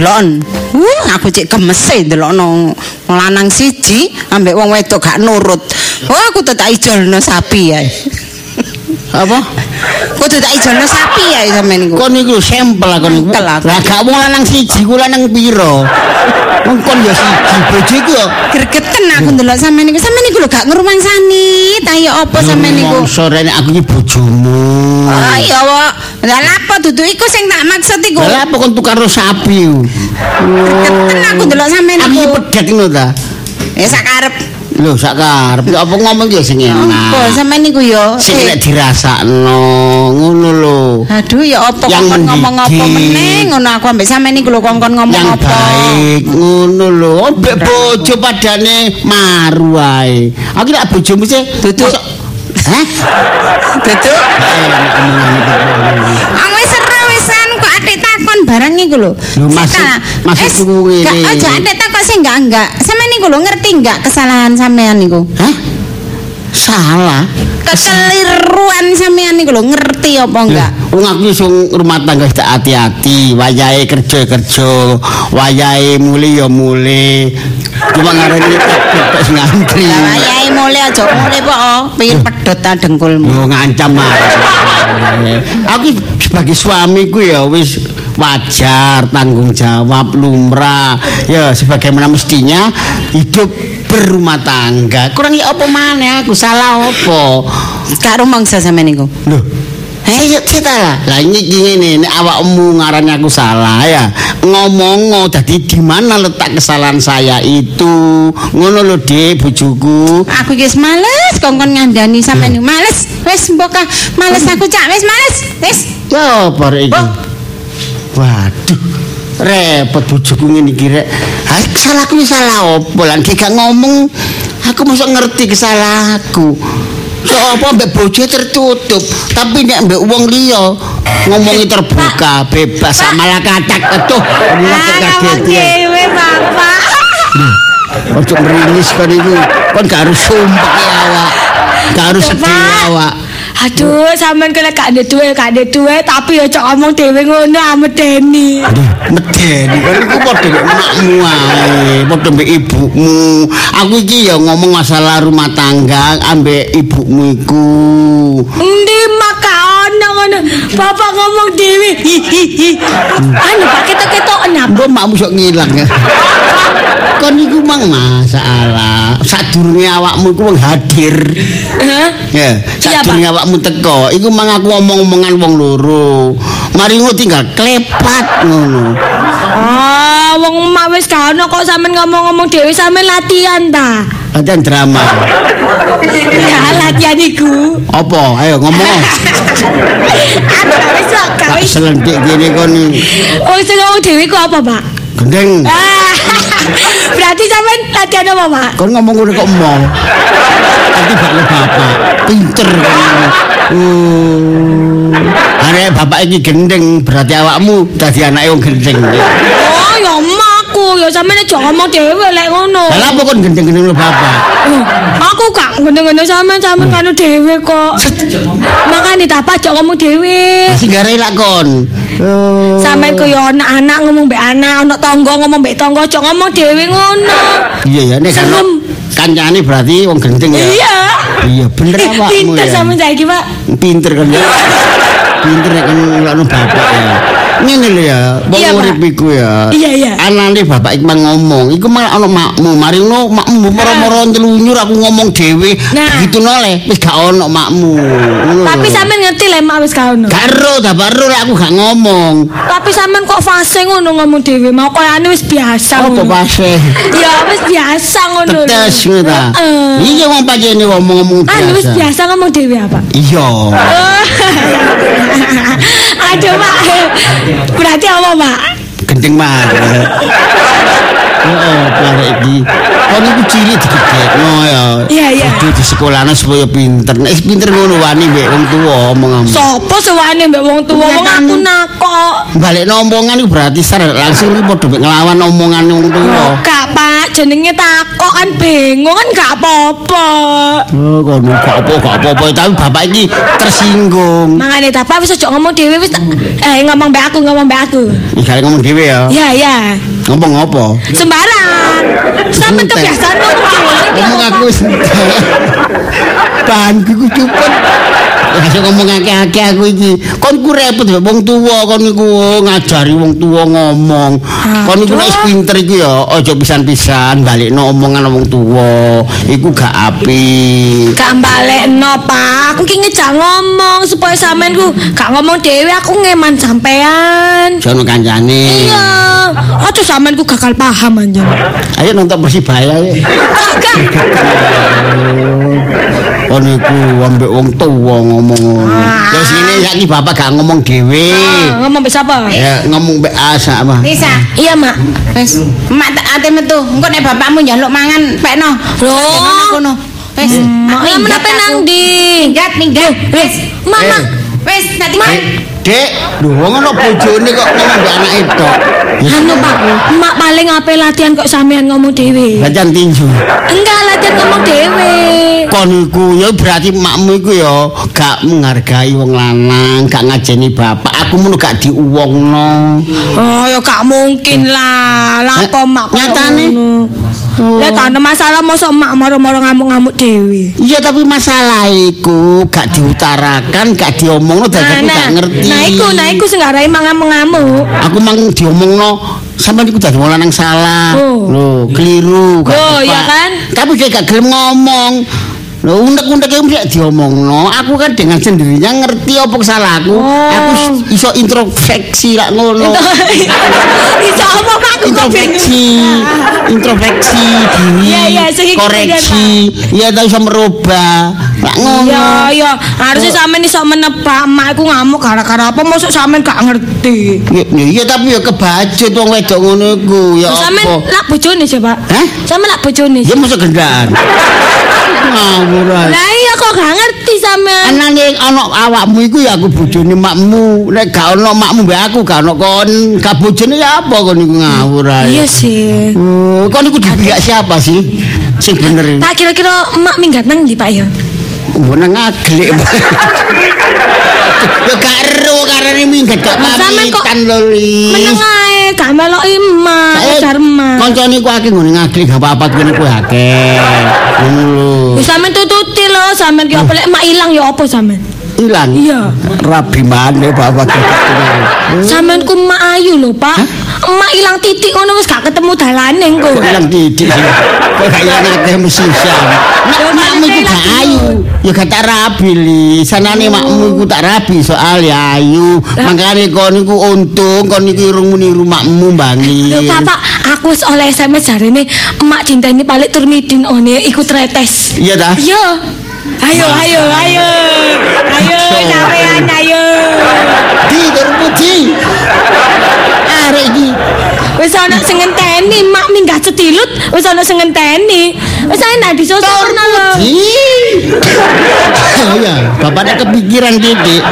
delon. Uh, aku cek gemese ndelokno wong lanang siji ambek wong wedok gak nurut. Oh, aku tetep ijolno sapi ya. Apa? Kudu tak ijolno sapi ya sampean niku. Kon niku sampel kon. Lah gak wong lanang siji ku lanang piro? Wong kon ya siji bojo iku ya. Gregeten aku ndelok sampean niku. Sampean niku lho gak ngrumangsani. Ta ya apa sampean niku? Sore nek aku iki bojomu. Oh iya, Wak. Lah apa dudu iku sing tak maksud iku? Lah apa kon tukar sapi? Gregeten aku ndelok sampean Aku niku. pedhet ngono ta. Ya sakarep. Lho sak karep apa ngomong ya sing Apa enak. sampean niku ya? Sing nek dirasakno ngono lho. Aduh ya apa Yang kongkon ngomong apa meneh ngono aku ambek sampean niku lho kongkon ngomong yang apa. baik ngono lho mbek bojo padane maru ae aku nek bojomu sih Duduk. mosok- Hah? Duduk. Eh. Aku wis seru wisan kok atik takon barang iku lho. Lho, Sita, maksudku wis, ngene. Gak aja atik takon sing enggak enggak. Sampean niku lho ngerti enggak kesalahan sampean niku? Hah? Salah. Kekeliruan sampean niku lho ngerti apa enggak? Wong aku sing rumah tangga wis tak hati-hati, wayahe kerja kerja, wayahe muli ya muli. Cuma ngarani tok sing ngantri. Wayahe mulai aja mulai po, pengen pedhot ta dengkulmu. Ngancam. Aku sebagai suamiku ya wis wajar tanggung jawab lumrah. Ya sebagaimana mestinya hidup berumah tangga. Kurang ya apa mana aku salah apa? Gak rumangsa sampean niku. loh. Saya cerita lah. Lah ini gini nek awakmu ngarani aku salah ya. Ngomong jadi di mana letak kesalahan saya itu? Ngono lho dek bojoku. Aku wis males kongkon ngandani sampean. Males. Wis mbok ah, males aku cak. Wis males. Wis. Ya apa rek iki? Waduh. Repot bojoku ngene iki rek. Ha salahku ya salah opo lan gak ngomong. Aku mosok ngerti kesalahanku. So apa mbek bojo tertutup, tapi nek mbek wong liya ngomongi terbuka, bebas malah katak aduh. Kaget ya. dhewe, Bapak. Ojo merilis kon iku. Kon gak harus sumpah ya awak. Gak harus sedih awak. Aduh, sampean kena gak ada duwe, gak ada duwe, tapi ya cok ngomong dhewe ngono amedeni. Aduh, medeni kan iku padha mek makmu ae, padha mek ibumu. Aku iki ya ngomong masalah rumah tangga ambek ibumu iku. Endi maka ono ngono. Bapak ngomong dhewe. Anu Pak ketok-ketoken apa? Mbok makmu sok ngilang. Kon iku mang masalah. Sadurunge awakmu iku wong hadir. Hah? Ya, sadurunge awakmu teko, iku mang aku omong-omongan wong loro. Mari ngono tinggal klepat ngono. Ah, wong mak wis gak ono kok sampean ngomong-ngomong dhewe sampean latihan ta. Latihan drama. Ya latihan iku. Apa? Ayo ngomong. Aku wis kok gak wis. selentik gini kon Wong sing ngomong dhewe ku apa, Pak? gendeng. Ah, berarti sampean latihan apa, Pak? Kon ngomong ngono kok mong. Tapi gak le bapak, pinter kon. Hmm. Are bapak iki gendeng, berarti awakmu dadi anake wong gendeng. Oh, ya sampean aja ngomong dhewe lek ngono. Lah apa kon gendeng-gendeng lo bapak? Oh, aku gak ngono-ngono sampean sampean kanu dhewe kok. Makane tak aja ngomong dhewe. Sing gare lak kon. Oh. Sampeyan ku yo anak-anak ngomong mbek anak, ana tangga ngomong mbek tangga, aja ngomong dhewe ngono. Iya ya nek Serem. kan kancane berarti wong gendeng ya. Iya. Iya bener awakmu Pinter ya. sampean saiki, Pak. pinter kan ya. pinter nek kan ngelakno bapak ya. Ngene lho ya, wong urip iku ya. Iya, iya. Anane bapak mang ngomong, iku malah ana makmu. Mari ngono makmu moro-moro ntelunyur aku ngomong dhewe. Nah. Begitu noleh wis gak ono makmu. Tapi sampean ngerti lek mak wis gak ono. Karo ta baru aku gak ngomong. Tapi sampean kok fase ngono ngomong dhewe, mau koyane wis biasa Apa ngono. pase? Ya wis biasa ngono. lho. Tetes ngono. Iya wong pancene ngomong-ngomong Anu wis biasa. biasa ngomong dhewe apa? Iya. Aduh, Pak. Berarti apa, Pak? Gendeng banget. Oh, oh, iki. kon iku cilik digedhekno ya. Iya, iya. Kudu di sekolahane supaya pinter. Nek wis pinter ngono wani mbek wong tuwa omong Sopo sewane mbek wong tuwa wong aku nakok. Balik omongan iku berarti sar langsung iki padha mek nglawan omongan wong tuwa. Gak Pak, jenenge takok kan bingung kan gak apa-apa. Oh, kono gak apa gak apa tapi bapak iki tersinggung. Mangane ta Pak wis aja ngomong dhewe wis tak- eh ngomong mbek aku ngomong mbek aku. Iki ngomong dhewe ya. Ya ya. Ngomong apa? Sembarang. Sampe kebiasaan dhewe. Ngomong aku wis entek. Bahanku ku cepet. Langsung ngomong akeh-akeh aku iki. Kon ku repot wong tuwa, kon iku ngajari wong tuwa ngomong. Kon iku wis pinter iki ya aja pisan-pisan balikno omongan wong tuwa. Iku gak apik. Gak balekno Pak, aku ki ngejak ngomong supaya sampean ku gak ngomong dhewe aku ngeman sampean. Jono kancane. Iya, aja sampean ku gagal paham anjen. Ayo nonton Persibaya. Gak. Kon iku ambek wong tuwa ngomong ngono. Ah. Ya sini saiki bapak gak ngomong dhewe. Ah, ngomong mbek sapa? Ya ngomong mbek Asa mah. Bisa. Iya, Mak. Wis, mak tak ate metu. Engko nek bapakmu njaluk mangan, pekno. Loh. kono. Wis, Mak, aku. nang ndi? Minggat, minggat. Wis, Mama, wis nanti Dek, lho wong ana bojone kok ngomong mbek anake tok. Anu Pak, Mak paling ape latihan kok sampean ngomong dhewe. Bacan tinju. Enggak latihan ngomong dhewe. Kon iku ya berarti makmu iku ya gak menghargai wong lanang, gak ngajeni bapak. Aku ngono gak diuwongno. Oh, ya gak mungkin lah. Lah Eh, kok Mak nyatane? ngono? Lah kan masalah mosok Mak moro-moro ngamuk-ngamuk dhewe. Iya tapi masalah iku gak diutarakan, gak diomongno dadi gak ngerti. Nah iku, nah iku sing ngarai mangamuk-ngamuk. Aku mang diomongno sampean iku dadi wong lanang salah. Oh. Lho, keliru, Oh, iya kan? Tapi dia gak gelem ngomong. Lho, unek-unek iki mesti diomongno. Aku kan dengan sendirinya ngerti apa kesalahanku. Oh. Aku iso introspeksi lak ngono. Iso apa Pak? Aku introspeksi introspeksi diri Iya, iya, sing koreksi ya tau iso merubah lak ngono Iya, iya. Harusnya sampean iso menebak Mak iku ngamuk gara-gara apa mosok sampean gak ngerti. Ya, ya, iya tapi ya kebacut wong wedok ngono iku ya Sampean lak bojone sih, Pak. Hah? Sampean lak bojone. ya masa gendaan ngawur ae Lah iya kok gak ngerti sampean. anane ana awakmu iku ya aku bojone makmu nek gak ana makmu mbek aku gak ana kon gak bojone ya apa kon iku ngawur ae Iya sih. Oh, kon iku dipihak siapa sih sing bener Tak kira-kira Mak minggat nang ndi, Pak ya? Mbona ngaglik. Ya gak ero karene minggat gak kok pamitan lho Lis. Gak meloki Mak, Eh, ujar Mak. Koncone ku akeh ngene ngaglik gak apa-apa kene ku akeh. Ngono lho. Wis sampean tututi lho, sampean ki apa lek Mak ilang ya apa sampean? Ilang. Iya. Rabi maneh bapak. Sampean ku Mak ayu lho, Pak. Emak ilang titik ngono wis gak ketemu dalane engko. Ilang titik? Kok gak ilang akeh mesti. Nek makmu iku gak ayu, ya gak tak rabi li. Sanane makmu iku tak rabi soal ya ayu. Makane kon iku untung kon iku irung niru makmu bangi. Lho Bapak, aku wis oleh SMS jarene emak cintane balik turmidin one iku tretes. Iya dah. Iya. Ayo, ayo, ayo. Ayo, sampean ayo. Di terpuji. Iki. Wis ana sing ngenteni mak minggat setilut, wis ana sing ngenteni. Wis ae nak disosokno lho. Oh ya, bapaknya kepikiran titik.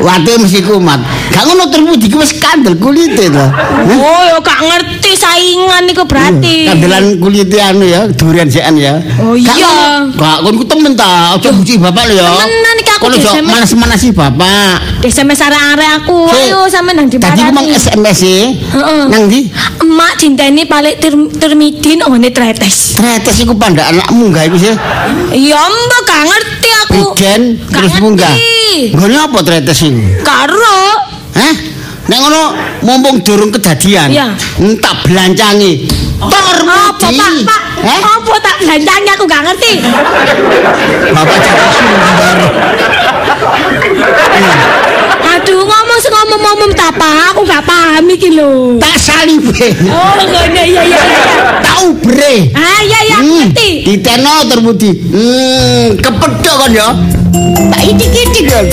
Wate mesti kumat. Gak ngono terpuji ku wis kandel kulite to. Oh, yo gak ngerti saingan iku berarti. Kandelan kulite anu ya, durian sean ya. Oh, iya. Gak kon ku temen ta, aja muji bapak lho ya. Temenan iki aku Kon di ojo SMS. manas-manasi bapak. SMS arek-arek aku. Ayo sampean nang Tadi ku mang diparani. SMS e. Heeh. Nang ndi? Emak cinteni balik tur- turmidin one tretes. Tretes iku pandak anakmu gak iku sih? Iya, mbak gak ngerti aku. Bijen Gak terus munggah. Nggone apa tretes iku? Karo. Hah? Nek ngono mumpung durung kejadian, Iya. entak blancangi. Tor Apa. Pak? Pak? Eh? Apa tak belanjanya aku gak ngerti. Bapak jadi sumber. Aduh, ngomong sing ngomong-ngomong tak apa, aku gak paham iki lho. Tak salibe. Oh, ngene iya iya iya. Tau bre. Ah, iya iya, Hmm, ngerti. Diteno terbudi. Hmm, kepedhok kan ya. Tak itik-itik kan.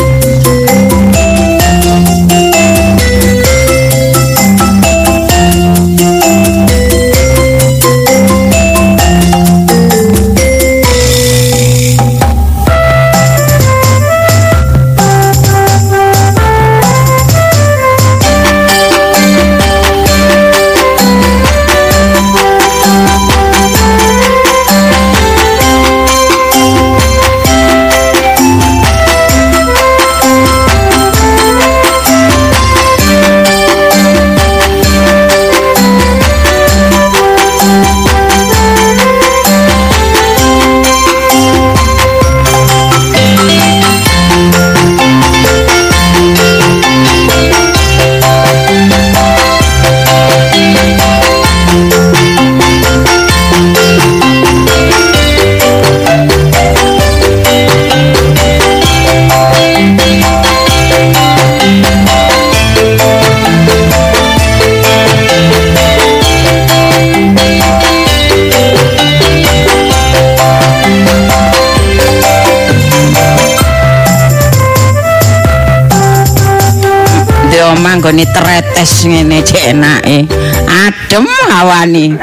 Cek enake. Adem hawane.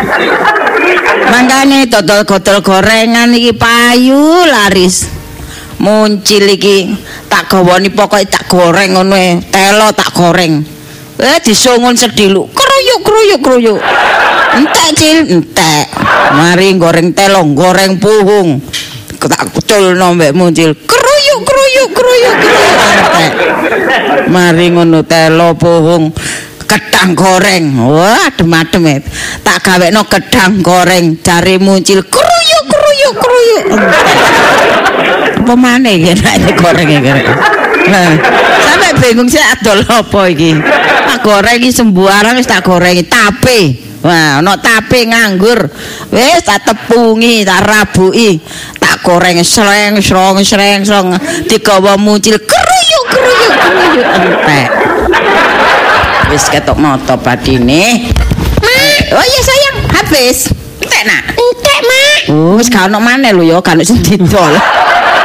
Mangkane dodol-dodol gorengan iki payu laris. Muncil iki tak gawani pokoke tak goreng ngono e. Telo tak goreng. Eh disungun sedilu. Kruyuk kruyuk kruyuk. Entek cil, entek. Mari goreng telo, goreng puhung. Tak culno mbek muncil. Kruyuk kruyuk kruyuk kruyuk. Mari ngono telo puhung. Kedang goreng. Wah, adem-adem. Tak gawekno kedang goreng jari muncil. Kruyuk kruyuk kruyuk. Apa maneh iki enake goreng iki. Nah, sampe bingung sih adol apa iki. Tak goreng sembarang wis tak gorengi tape. Wah, ana tape nganggur. Wis tak tepungi, tak rabuki. Tak goreng sreng srong sreng srong digawa muncil kruyuk kruyuk kruyuk entek. Wis ketok moto badine. Oh iya sayang, habis. Entek nak. Entek, Mak. Oh, wis gak ono maneh lho ya, gak ono sing didol.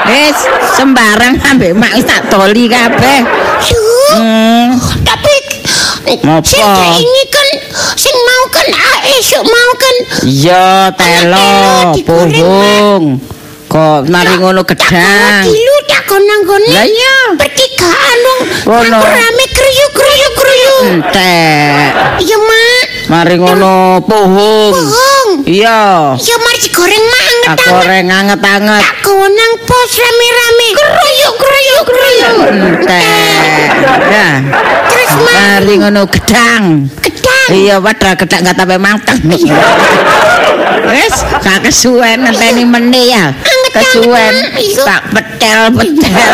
Wis sembarang ambek mak wis tak doli kabeh. Hmm. tapi Apa? sing ini kan sing mau kan ah, esuk mau kan Iya, telo, puhung. Kok mari ngono tak gedang. dilu tak gonang-gone Lah iya. pertigaan dong Ngono. aku rame kruyuk kruyuk kruyuk Entek. iya mak Mari ngono puhung. bohong Iya. iya mari digoreng mak Tak anget-anget goreng anget-anget. tak gonang pos rame-rame kruyuk kruyuk kruyuk Entek. Ya. terus Mari ngono gedang. gedang Iya, padahal gedang gak sampai mateng. Wes, gak kesuwen ngenteni meneh ya. Kesuwen tak petel-petel.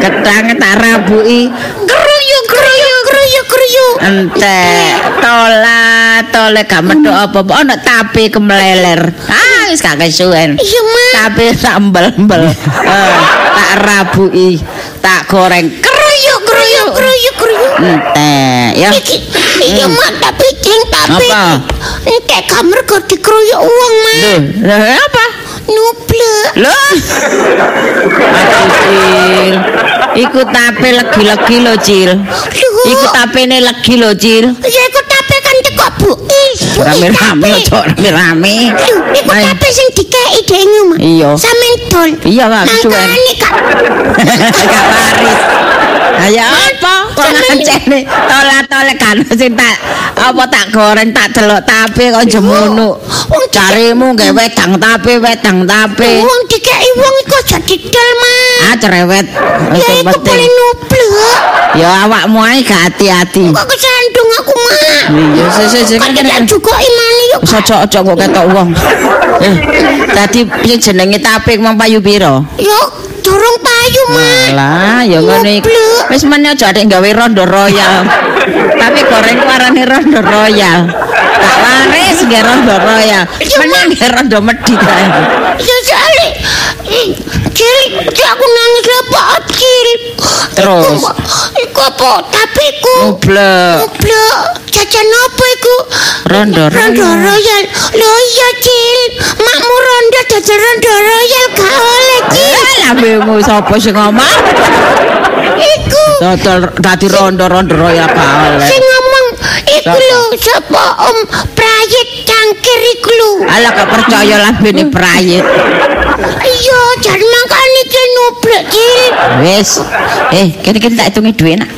Gedang tak rabuki. kruyuk kruyuk kruyuk kruyuk Entek, tola, tole gak metu apa-apa ana tapi kemeleler. Ah, wis gak kesuwen. iya Tapi sambel-mbel. Eh, tak rabuki, tak goreng kruyuk kruyuk kruyuk kruyuk entek ya. iya mak tapi jeng tapi Apa? Nek kamar kok dikeroyok uang lah apa? Nublek Loh. Cil. Iku tape legi-legi lo, Cil. Iku tapene legi lo, Cil. ya iku tape kan teko buis Rame-rame ojo rame-rame. Iku tape sing dikei dengu mak Iya. sampean dol Iya, Kak, kesuwen. Mangkane kak Gak waris. Ayo apa? Kok ngancene tola-tole kan sing tak apa tak goreng tak delok tape kok jemunuk. Wong Carimu gawe wedang tape, wedang tape. Wong dikei wong iku aja didol mak Ah cerewet. Ya iku penting. boleh nublek Ya awakmu ae gak hati-hati. Kok kesandung aku mak Iya, sik sik sik kan tidak juga imani yuk Soco ojo kok ketok wong. Eh, tadi jenenge tape mang payu pira? Yuk dorong payu mak Lah, ya ngono iku. Goblok. Wis meneh aja adek gawe rondo royal. Tapi goreng ku arane rondo royal. Tak waris nggih rondo royal. Meneh nggih rondo medhit ae. Ya Cil, Cil, aku nangis apa Cil Terus? Iku, iku apa Tapi iku Oblek. Oblek Jajan apa iku Rondo Rondo royal. Royal iya Cil Makmu rondo jajan Rondo Royal Gak oleh Cil Lah bingung sapa sing ngomong? Iku Dodol dadi rondo-rondo royal kaole. Sing ngomong Iku lho Siapa Om Prayit Cangkir iku lho Alah gak percaya lah bene prayit. Iya Cil nublek Cil Wis. Eh, kene-kene tak hitungi dhuwit nak.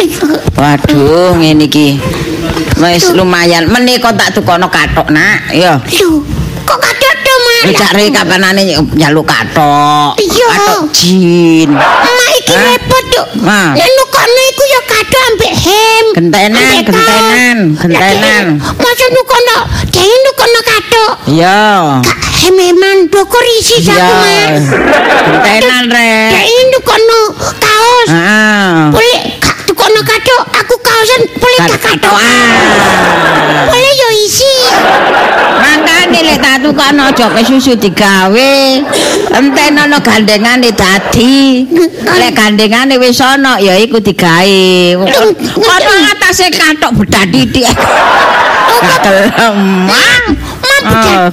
Waduh, ngene iki. Wis lumayan. Menika tak tukono kathok, Nak. Ya. Lho Kok kata to mak Cari kapanane njaluk kathok. Iya. Kathok jin. Mak iki repot tuh. Nek nukono iku ya kado ambek hem. Gentenan, gentenan, gentenan. Masa nukono, dhewe nukono kado. Ya. Kak hem-heman doko risi Ya. aku mas. Gentenan rek. Dhewe nukono kaos. Ah. Boleh kak tukono kado, aku kaosan boleh tak kado. Boleh yo isi. Mangkane lek tak tukono aja kesusu digawe. Enten ana gandengane dadi. Lek gandengane wis ana ya iku digawe. Kono atase kathok bedak titik. Oh, kak, Gelem. Ma, Ah.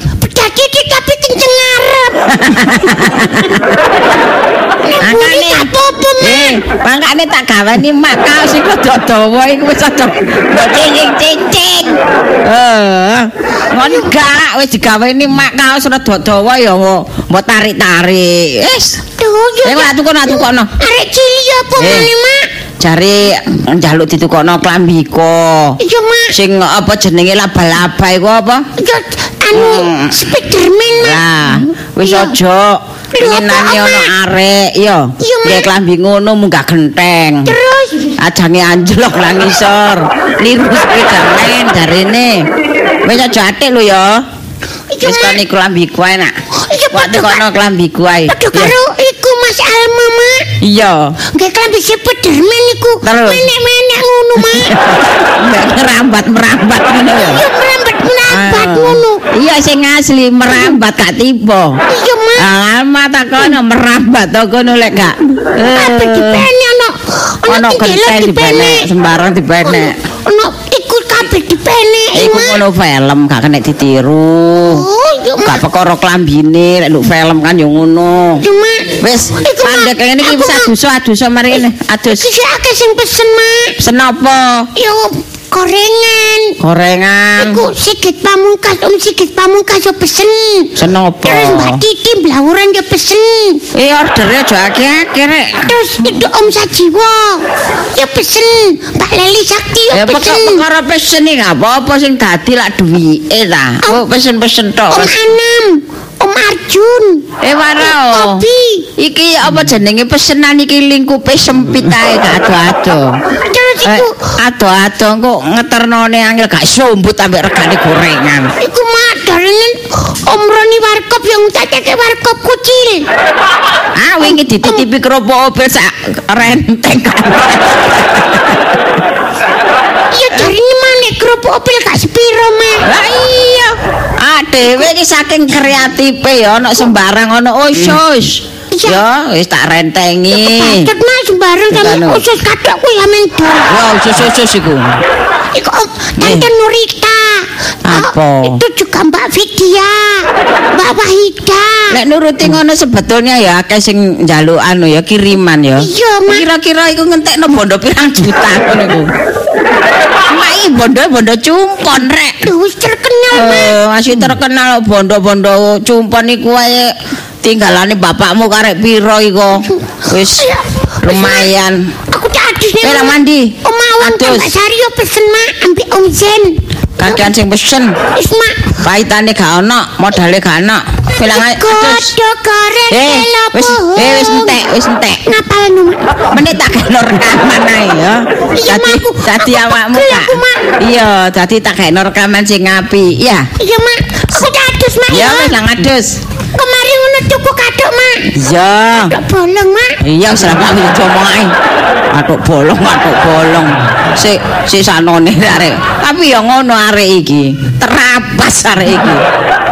titik tapi Makane apa-apa, Mak. Eh, makane tak gaweni mak kaos iku rada dawa iku wis aja mbok cincing-cincing. Eh, ngono gak wis digaweni mak kaos rada dawa ya mbok tarik-tarik. Wis. Eh, ora tukono tukono. Arek cilik apa Eh. meneh, Mak? Jare njaluk ditukono klambiko. Iya, Mak. Sing apa jenenge laba-laba iku apa? Yo anu Hmm. Spiderman. Lah, wis aja ana Mak? arek ya. Nggih klambi ngono munggah genteng. Terus Ajange anjlok lah ngisor. Niru Spiderman jarene. Wis aja atik lho ya. Wis kon iku klambiku ae nak. Iya, Wak padha tekono klambiku ae. Karo iku Mas Alma, Mak. Iya. Nggih klambi Spiderman iku. Menek-menek ngono, Mak. Merambat-merambat ngono ya. Iya merambat-merambat Ah. ngono. Iya sing asli merambat gak tiba. Iya, Mak. Alamat tak kono merambat to kono lek gak. Tapi dipene ana Ono tinggal genteng dipenek, sembarang dipenek. Ono iku kabeh dipene, Iku Mak. ngono film gak kena ditiru. Oh, iya, Gak perkara klambine lek lu film kan yo ngono. Mak. Wis, mandek ngene iki Aku, wis Mak. adus adus mari ngene. Adus. Iki sing pesen, Mak. Senopo? Yo gorengan. Gorengan. Iku sikit pamungkas, Om sikit pamungkas yo pesen. Senopo? Terus Mbak Titi blawuran yo pesen. Eh ordernya aja akeh-akeh rek. Terus itu Om Sajiwo yo pesen. Mbak Leli Sakti yo Ya pesen. pokok perkara pesen iki apa-apa sing dadi lak duwike ta. Kok pesen-pesen tok. Om Anam, Arjun. Eh warao. Kopi. Iki apa jenenge pesenan iki lingkupe sempit ae gak ado-ado. Eh, iku ado-ado kok ngeternone angel gak sombut ambek regane gorengan. Iku mak darenen Om Roni Warkop yang cacake Warkop kucil. Ah wingi dititipi kerupuk opel sak renteng. Iya jarine mana kerupuk opel gak sepiro mak. Lah dhewe iki saking kreatife ya ana sembarang ana usus. Iya. Ya wis tak rentengi. Mak sembarang sama usus kadok kuwi amen dol. Ya usus-usus iku. Iku Tante Nurita. Apa? Oh, itu juga Mbak Vidya. Mbak Wahida. Nek nuruti ngono sebetulnya ya akeh sing njaluk anu ya kiriman ya. Iya mak. Kira-kira iku ngentekno bondo pirang juta ngono iku. Mak iki bondo-bondo cumpon rek. Wis terkenal mak. Eh, masih terkenal bondo-bondo cumpon iku wae tinggalane bapakmu karek piro iku. Wis lumayan. Aku adus. Eh, lah mandi. Awang Adus. Mbak Sari yo pesen mak ambek Om Zen. Kakean sing pesen. Wis mak. Paitane gak ono, modale gak ono. Bilang ae adus. Kodok goreng Eh, wis eh wis entek, wis entek. Ngapal nu mak? Menit tak kena rekaman ae ya. Iya, Dadi dadi awakmu kak. Iya, dadi tak kena rekaman sing apik. Iya. Iya mak. Aku adus mak. Ya wis lah ngadus. Kemarin ngono tuku kadok mak. Iya. Kadok bolong mak. Iya selama aku ae. Atuk bolong, atuk bolong. Si si sanone arek. Tapi ya ngono arek iki. Terapas arek iki.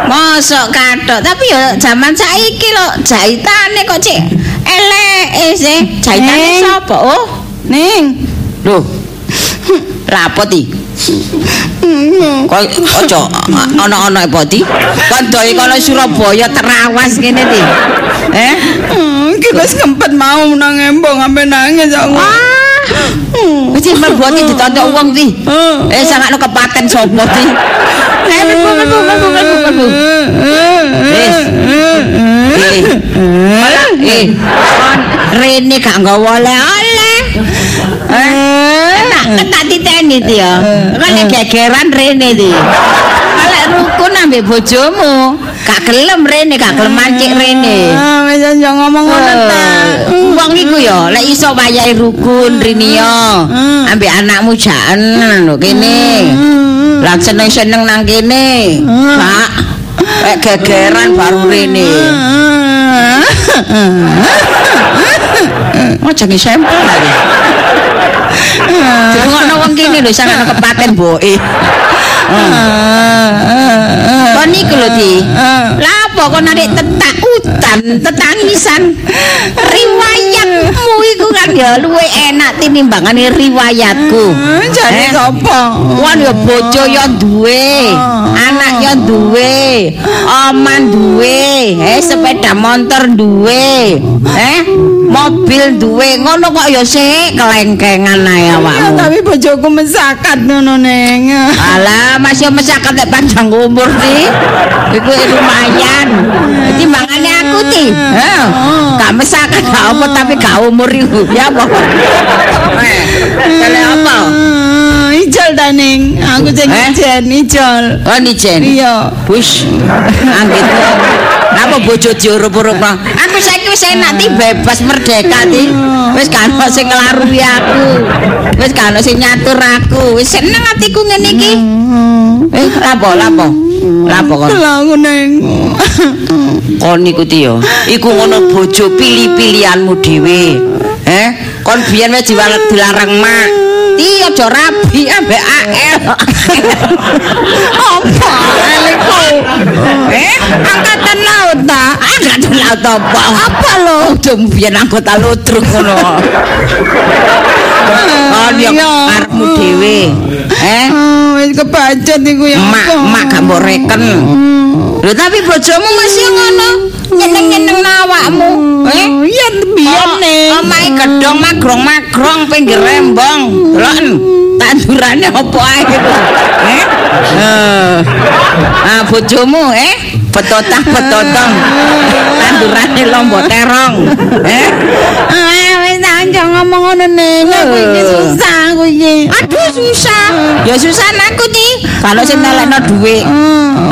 Mosok kathok, tapi ya zaman saiki lho jahitane kok cek eleke sih. Jahitane Neng. sapa? Oh, Ning. Loh. Lapot iki. Kok aja ana-ana apa ti? Kandha kalau Surabaya terawas kene ti. Eh? Iki wis kempet mau nang embong ampe nangis aku. Wis mlebu iki ditonton wong ti. Eh sangakno kepaten sapa ti? Eh mlebu mlebu mlebu mlebu mlebu. Wis. Eh. Malah eh kon rene gak nggawa oleh-oleh. Eh, tak tak titeni ti ya. Kan nek gegeran rene ti. Kalau rukun ambek bojomu, gak gelem rene, gak gelem mancik rene. Ah, wis aja ngomong ngono ta. Eh, Wong iku ya lek iso wayahe rukun Rinio. Ambek anakmu jan lho kene. Lah seneng-seneng nang kene. Pak. Lek gegeran baru rene. Aja ngisempel lagi. Dungokno wong kene lho sangono kepaten mboke. Kon iku lho Di. Lah apa kok narik tetak udan, tetangisan. Riwayatmu iku kan ya luwe enak tinimbangane riwayatku. Jadi Eh? sapa? Wong ya bojo ya duwe, anak ya duwe, oman duwe, eh sepeda motor duwe, eh mobil duwe. Ngono kok ya sik kelengkengan ae awakmu. tapi bojoku mesakat ngono neng. Alah, masih mesakat nek panjang umur sih. Iku lumayan. Jadi mangane aku ti. Heeh. Gak mesakat gak apa tapi gak umur iku. Ya apa? Eh, kale apa? Eh, Ijol ta neng. Aku sing Eh? ijen ijol. Oh nijen. Iya. Wis, anggit. Apa bojo diurup-urup no? Aku saiki wis enak ti bebas merdeka ti. Wis gak ono sing nglarui aku. Wis gak ono sing nyatur aku. Wis seneng atiku ngene iki. Eh, lapo, lapo. Lapo kon? Aku neng. Kon iku ti yo. Iku ngono bojo pilih-pilihanmu dhewe. Eh, kon biyen wis dilarang mak. Ti aja rabi ambek AL. Apa eliku? Eh, Angkatan laut ta? angkatan laut apa? Apa lo? Udah biyen anggota ludruk ngono. Kon yo Iya. karepmu dhewe. Eh, Oh, wis kebacut iku ya. mak mak gak mbok reken. Lho tapi bojomu masih ngono. Nyeneng-nyeneng awakmu. Eh? Oh, Iya biyen neng. Omahe gedhong magrong-magrong pinggir rembong. Deloken tandurane apa ae. Eh? Eh. Ah bojomu eh betotah-betotong. Tandurane lombok terong. Eh? Ah, wis aja ngomong ngono neng. Aku iki susah aku iki. Aduh susah. Ya susah aku nih. Kalau sing nelekno dhuwit.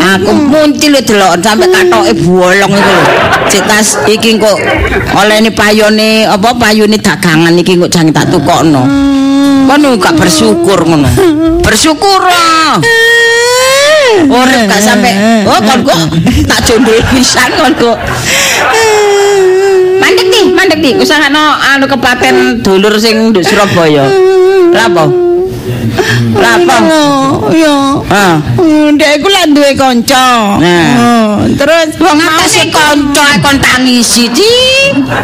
Aku muncul lho delok sampe katoke bolong iku lho. Cek tas iki kok olehne payone apa payune dagangan iki kok jange tak tukokno. Kono gak bersyukur ngono. Bersyukur. ah. Urip gak sampe oh kon kok tak jondol pisan kon kok. Mandek nih, mandek nih. Usahano anu kepaten dulur sing nduk Surabaya. Lha apa? Lha apa? Oh, iya. Ah. Hmm, Dek iku lak duwe kanca. Nah. Oh, terus Wong sing kanca e kon tangisi di.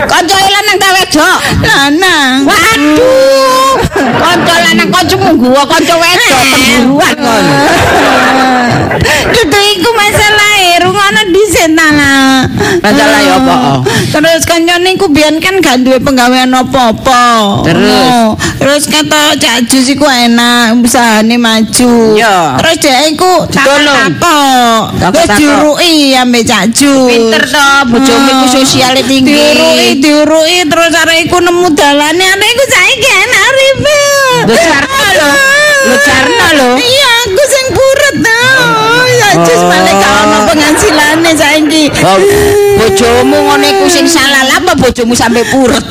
Kanca e lanang ta wedok? lanang. Waduh. Kanca lanang kancamu gua kanca wedok temburuan kon. Dudu iku masalah rungono dhisik ta lah. Masalah ya apa? Terus kancane iku biyen kan gak duwe penggawean apa-apa. Terus? Oh, terus kata Cak Jus iku enak usahane maju. Iya. Terus dhek iku Ditolong. takok. Takok-takok. Terus diuruki ambek Cak Jus. Pinter to, bojomu iku sosiale tinggi. Diuruki, diuruki terus arek iku nemu dalane arek iku saiki enak uripe. Lho, Jarno lho. Lho, Jarno lho. Iya, aku sing purut to. Ya Jus Oh. malah gak ono penghasilane saiki. Oh, bojomu ngono iku sing salah lah apa bojomu sampe purut.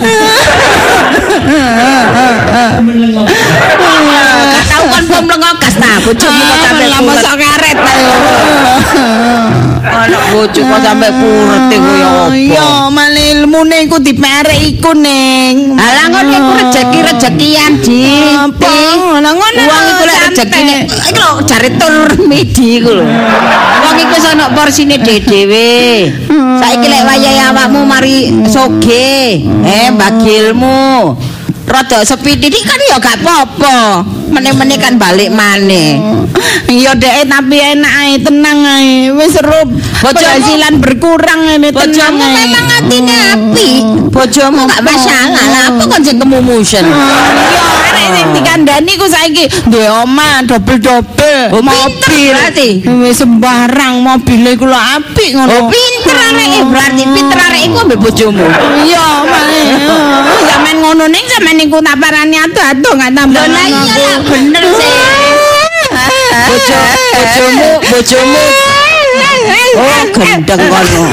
Kon pom lengokas ta, bojomu kok sampe lama sok karet ta. Anak bojo kok sampe purut iku ya apa? Iya, malah ilmune iku diperek iku ning. Alah ngono iku rezeki-rezekian di. Apa? Lah ngono Wong iku lek rezekine iku lho jare tur midi iku lho. Wong iku ana porsine dhewe. Saiki lek wayahe awakmu mari soge, eh bagilmu. Rada sepi titik kan ya gak apa-apa. Meneh-meneh kan balik maneh. Iya dek tapi enak ae tenang ae. Wis seru penghasilan berkurang ini tenang Bojomu ae. memang atine apik. Bojomu gak masalah lah. Apa kon sing kemumusen? Iya, arek sing dikandani ku saiki duwe omah double-double Oh, mobil. berarti. Wis sembarang mobil iku lho apik ngono. Oh, pinter arek berarti pinter arek iku ambek bojomu. Iya, male. Zaman ngono ning zaman niku tak parani ado-ado gak tambah. Lah iya lah bener sih. Bojo bojomu bojomu Oh gendeng kono.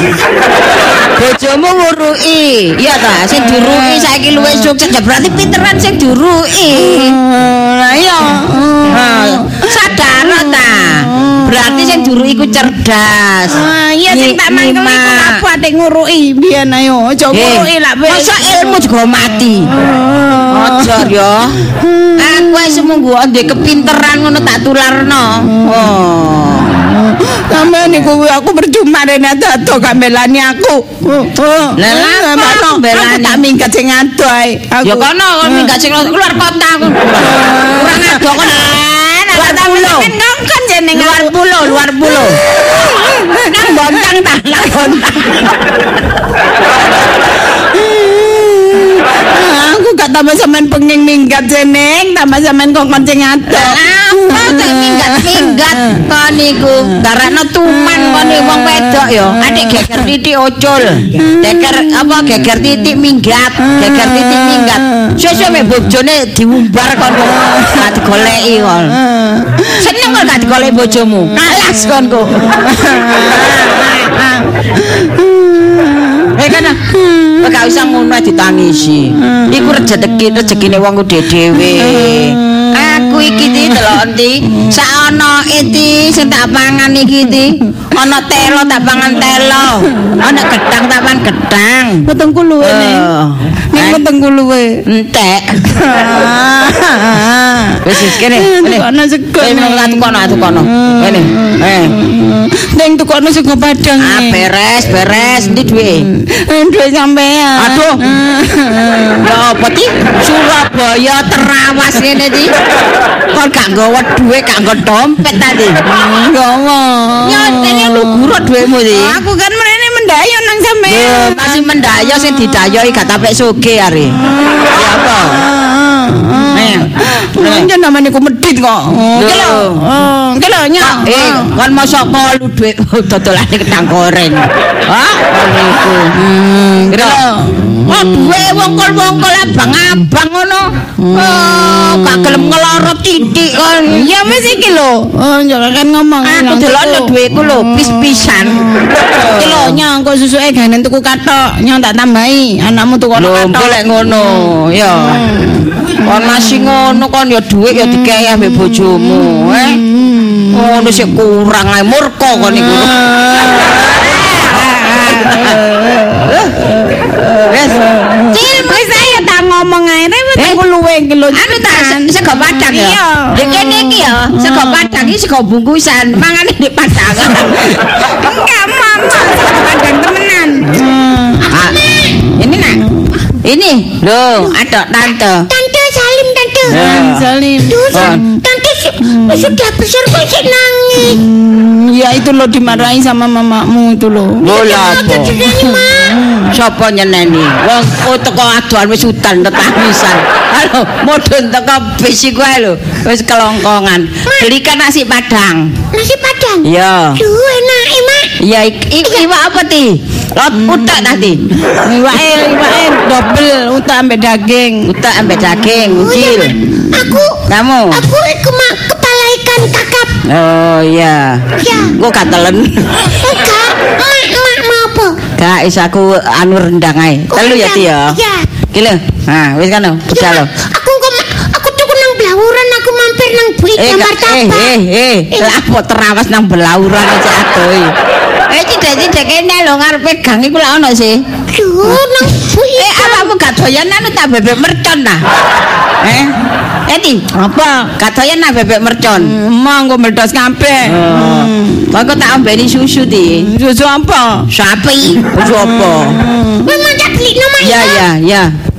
Bojomu nguruki. Iya ta, sing diruki saiki luwih sukses berarti pinteran sing diruki. Lah iya. Ah, sadar ta. Berarti sing diruki iku cerdas. Ah, iya sing tak mangkel iku apa atik nguruki biyen ayo. Aja nguruki lah wis. masa ilmu juga mati. Aja ya. Aku wis munggu ndek kepinteran ngono tak tularno. Oh. Sampe niku aku percuma rene ado gak aku. Lah, lah, apa Aku belani? tak minggat sing ado ae. Aku. Ya kono kon minggat sing luar kota kon. Kurang ado kon. Luar pulau. Kan jeneng Luar pulau, luar pulau. gontang tak tak gontang. Aku gak tambah sampean penging minggat jeneng, tambah sampean kok konceng ado. Kok minggat-minggat kon niku karena tuman kon iki wong wedok ya. Adik geger titik ocul. Geger apa geger titik minggat, geger titik minggat. Sesuk mek bojone diumbar kon kok gak digoleki kon. Seneng kok gak digoleki bojomu. Kalas kon kok. Eh. Kok gak usah ngono ditangisi. Iku rezeki rezekine wong ku dhewe. Iki ti delok endi? Sak ana iki sing tak pangan iki ti. Ana telo tak pangan telo. Ana gedang tak pangan gedang. Wetengku luwe. Ning Eh, wetengku luwe. entek. Wis wis kene. Tukono sego. Eh, nih. nek tukono tukono. Kene. Eh. Ning tukono sego padang. Ah beres beres ndi duwe? Eh, Duwe sampean. Aduh. Ya apa ti? Surabaya terawas ngene ti. Kon gak nggawa dhuwit, gak nggawa dompet tadi. Gowo. Ya lu guru dhuwitmu ti. Aku kan mrene mendayo nang sampean. Yo, masih mendayo sing didayoi gak tapek soge are. Ya apa? Nanya namanya ku medit kok. Lho. Ki lho. Ki lho nyok. Eh, kon mosok lu dhuwit dodolane kedang goreng. Hah? Niku. Hmm, kira. Oh, duwe wongkol-wongkol abang-abang ngono. Oh, gak gelem ngelorot titik kon. Ya wis iki lho. Oh, kan ngomong. Aku delok nek dhuwitku lho pis-pisan. Ki lho nyok kok susuke ganen tuku katok. Nyok tak tambahi. Anakmu tuku Lho, katok. golek ngono, ya. Kon masih ngono kon ya dhuwit ya dikei ambek bojomu, eh. Ngono sik kurang ae murka kon iku. Wes, Cil, wis ayo tak ngomong ae. Rewet Eh? aku luwe iki lho. anu tak se- sego padang ya. Dek kene iki ya, sego padang iki sego bungkusan. Mangane di padang. Enggak, mama. Sego padang temenan. Ah, ini nak. Ini, loh, ada tante. Salim sudah besar kok sih nangis. Ya itu lo dimarahi sama mamamu itu lo. Bola apa? Mak. Sapa nyeneni? Wong oh, teko aduan wis udan tetangisan. Halo, mudhun teko bis iku ae lho. Wis kelongkongan. Belikan nasi padang. Nasi padang. Iya. Duh enak eh, mak. Iya, ik- iwak apa ti? Lot utak tadi. Iwake iwake double utak ambek daging. Utak ambek daging, ucil. Aku Kamu? aku iku mak kepala ikan kakap. Oh iya. Ya. Gua katelen. Enggak. Mak mak mau apa? Gak aku anu rendang ae. Telu ya ti ya. Iya. Iki lho. Nah, wis kan budal lho. Aku kok aku tuku nang blawuran aku mampir nang Bui Eh, ka- eh, tapak. eh, eh, lah apa terawas nang belauran aja adoy. Eh, cidak-cidak kene lho ngarepe gang iku lak ono sih. Duh nang Bui. Eh, awakmu gak doyan anu tak bebek mercon nah. Eh, Eti, Apa? gak doyan nah bebek mercon. Emang kok meledos kabeh. Oh. Kok tak ombeni susu di. Susu apa? Sapi, susu apa? Memang tak beli nama Ya, ya, ya. Asik.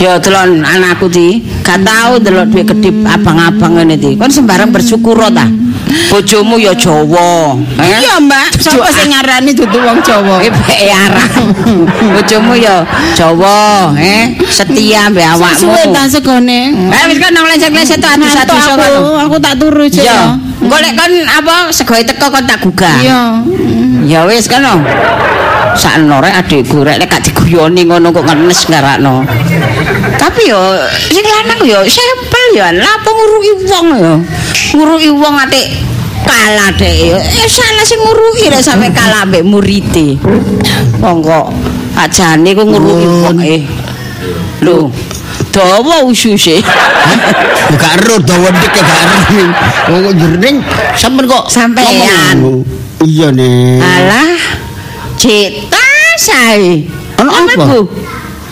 Ya delok anakku di, gak tau delok duit kedip abang-abang ngene di. Kon sembarang bersyukur ta. Bojomu ya Jawa, eh? Iya, Mbak. Sapa sing ngarani dudu wong Jawa? Eh, bek arang. Bojomu ya Jawa, eh? Setia mbek awakmu. Suwe ta segone. Eh wis kan nang leset-leset tuh adu-adu Ngantuk iso aku, aku tak turu sih. Ya. Golek kon apa segoe teko kon tak gugah. Iya. Ya wis kan. No. Sakno rek adikku rek nek gak diguyoni ngono kok ngenes ngarakno. Tapi yo sing lanang yo sampel yo lapo nguruki wong yo. Nguruki wong atik kalah dek. Eh salah sing nguruki rek sampe kalah mbek murite. Wong kok ajane ku nguruki wong eh. Lho, dawa ususe. Gak ero dawa dik ya gak ero. Kok jering sampean kok Sampean. Iya nih. Alah, cita sae. Ono apa? Bu?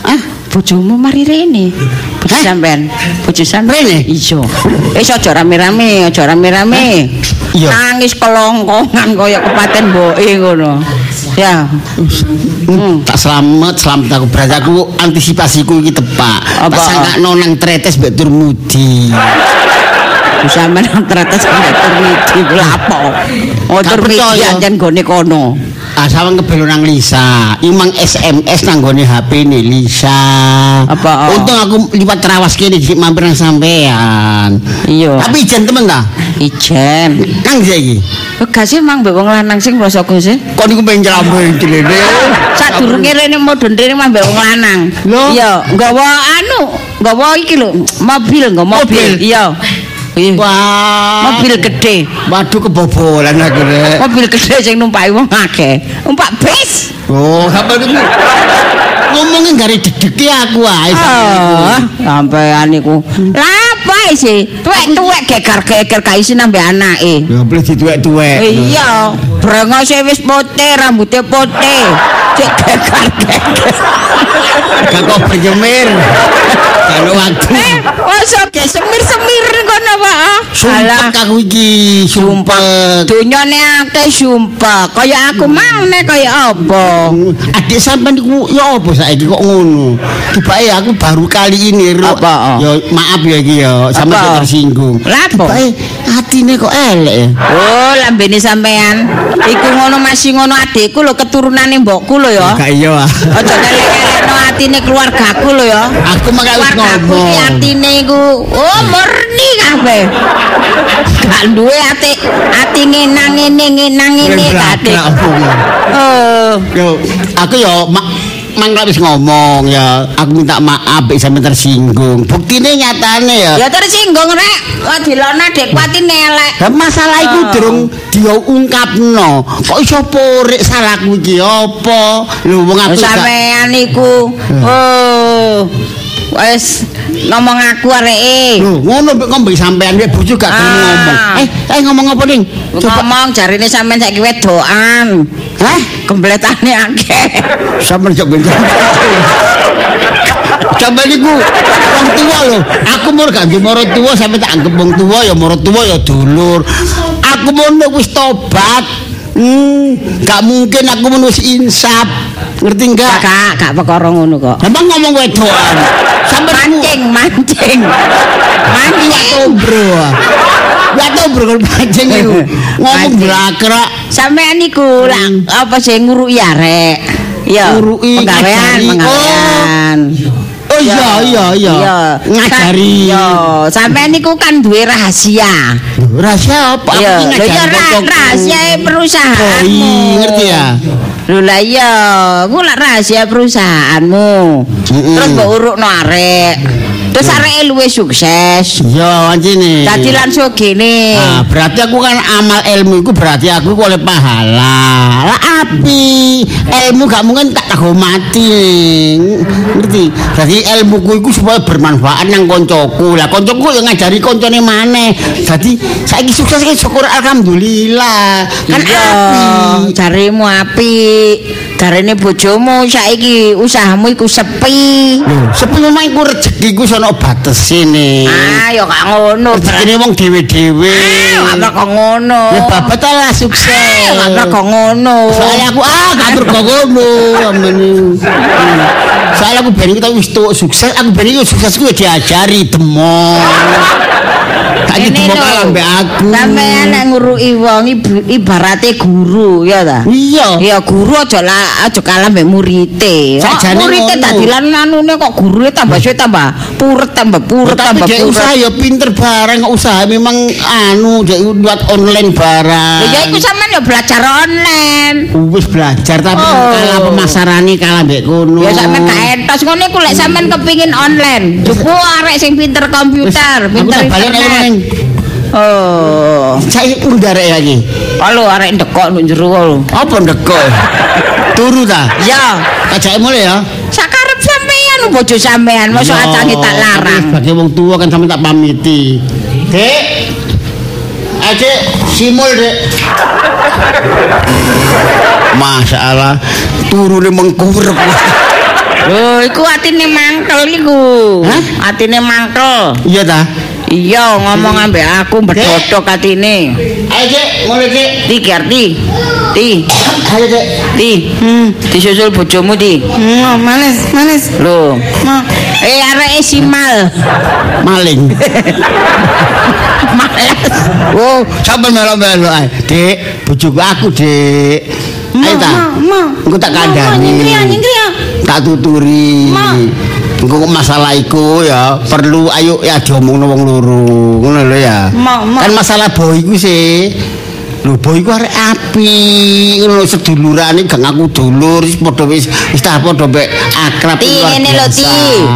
Ah, bojomu mari rene. Bojo Hah? sampean. Bojo sampean. Rene? Iya. Wis aja rame-rame, aja rame-rame. Iya. Nangis kelongkongan kaya kepaten mboke ngono. Ya. Hmm. Tak selamat, selamat aku berarti aku antisipasiku iki tepak. Apa? Tak sangka nonang tretes mbek tur mudi. Sampeyan ternyata sampe turmidi ku lapo. Oh Gak percaya. anjen gone kono. Ah sama kebelo nang Lisa. Imang SMS nang gone HP ini Lisa. Apa, oh? Untung aku liwat terawas kene di mampir nang sampean. Iya. Tapi ijen temen ta? Ijen. Nang ndi iki? Bekasi mang mbek wong lanang sing rasa Gus. Kok niku pengen ceramah cilene. Sadurunge rene modern rene mang mbek wong lanang. Lho? Iya, nggawa anu, nggawa iki lho, mobil, mobil. Mobil? Iya. Iya. Wah. Mobil gede. Waduh kebobolan aku rek. Mobil gede sing numpaki wong akeh. Numpak bis. Oh, sampe niku ngomongin gari deg-deg aku ae. Ah, sampean niku. Lah apa sih? Tuwek-tuwek gegar-gegar ka isi nambah anake. Ya boleh dituwek-tuwek. Iya, brengose wis putih, rambutnya putih. Cek gegar-gegar. Gak kok berjemir. Waktu. Eh, masa ge semir-semir kono Pak? Sumpek aku iki, sumpek. Dunyane akeh sumpah. Kaya aku mang nek kaya apa? Adik sampean niku ya apa saiki kok ngono? Tibake aku baru kali ini. Apa? Ya maaf ya iki ya, sampe Apa? tersinggung. Apa? Tibake atine kok elek ya. Oh, lambene sampean. Iku ngono masih ngono adikku lho keturunane mbokku lho ya. Gak iya. Aja ngelek-ngelekno atine keluargaku lho ya. Aku wis Keluargaku ngomong. ki atine iku oh murni kabeh. Gak duwe ati ati ngenang ngene ngenang ngene ati. Oh, aku yo mangga wis ngomong ya, aku minta maaf nek sampe tersinggung. Buktine nyatane ya. ya tersinggung rek. Kok dilona dek pati nelek. Lah masalah iku Oh. durung diungkapno. Kok iso porek salahku iki apa? Lho wong aku Sampean iku oh wis ngomong aku areke. Lho, ngono mbek ngombe sampean mbek bojo gak Ah. ngomong. Eh, eh ngomong apa ning? Coba Ngomong jarine sampean saiki wedokan. Hah? Gembletane akeh. Sampeyan jok ben. Sampe niku wong tua lho. Aku mur gak duwe marang tua sampe tak anggap wong tua ya marang tua ya dulur. Aku mono wis tobat. Hmm, gak mungkin aku mun wis insaf. Ngerti enggak? Gak gak perkara ngono kok. Emang ngomong wedokan. Sampe Mancing, mancing. Mancing atau bro. Ya tau bro kalau mancing itu. Ngomong Mancing. berakrak. Sampean iku lah apa sih nguruki arek. Ya, Nguruki, penggawean, ngajari. penggawean. Oh iya iya iya. Ngajari. Yo, sampean niku kan duwe rahasia. Rahasia apa? Iya, ki lho ngajari ya ra- kocokku. rahasia perusahaanmu. Oh, iya, ngerti ya? Lho lah iya, ku lah rahasia perusahaanmu. Mm-mm. Terus mbok urukno arek. Terus areke luwih sukses. Iya, anjene. Dadi lan sugene. Nah, berarti aku kan amal ilmu itu berarti aku iku oleh pahala. Lah api. Ilmu gak mungkin tak tahu mati. Ngerti? Jadi ilmuku iku supaya bermanfaat nang koncoku. Lah koncoku yang ngajari koncone maneh. Jadi saiki sukses iki syukur alhamdulillah. Kan Iya, api. jarimu apik. Jarene bojomu saiki usahamu iku sepi. Lho, sepi memang iku rezekiku sono bates ini. Ah, ya gak ngono. Rezekine wong dhewe-dhewe. Ah, gak kok ngono. Ya babat lah sukses. Ah, gak kok ngono. Soalnya aku ah kabur kok ngono amene. Soalnya aku ben iki tau wis sukses, aku ben iki suksesku ya diajari demong. Demong lho, kalah mbek aku. Sampeyan nek nguruki wong ibarate guru ya ta? Iya. Ya guru aja lah aja kalah mbek murite. Sakjane Murite ngono. dadi lan anune kok gurune tambah suwe tambah puret tambah puret Tapi tambah puret. usaha ya pinter barang kok usaha memang anu dia buat online barang. Ya iku sampean ya belajar online. wis belajar tapi Oh. kalah pemasarane kalah mbek kono. Ya sampean gak entos ngono iku lek sampean kepingin online. Jupu arek sing pinter komputer, pinter neng. Oh. Saya ndarek lagi. Kalau arek ndekok nang jero lho. Apa ndekok? Turu ta? Ya, Kajake mulai ya. sakarep sampean bojo sampean, mosok Ya, acange tak larang. Sebagai wong tua kan sampe tak pamiti. Dek. Aje simul, Dek. Masya Allah, turune mengkurep. Lho, iku atine mangkel iku. Hah? Atine mangkel. Iya ta? Iya, ngomong ambek aku bedodok atine. Ayo, Dek, mulai, Dek. Ti Gerti. Ti, Ayo, Dek. ti. Hmm, disusul bojomu ti. Hmm, manis, manis. Lho. Ma, Eh areke simal. Maling. Males. Oh, sampe melo-melo ae. Dik, bojoku aku, Dik. Ayo ta. Ma, Engko tak kandhani. Tak tuturi. Ma. Engko masalah iku ya perlu ayo ya diomongno wong loro. Ngono lho ya. Kan masalah boy iku sih. Lho boy iku arek api. Ngono sedulurane gak ngaku dulur wis padha wis wis tak padha mek akrab. Luar ngene lho. Ti.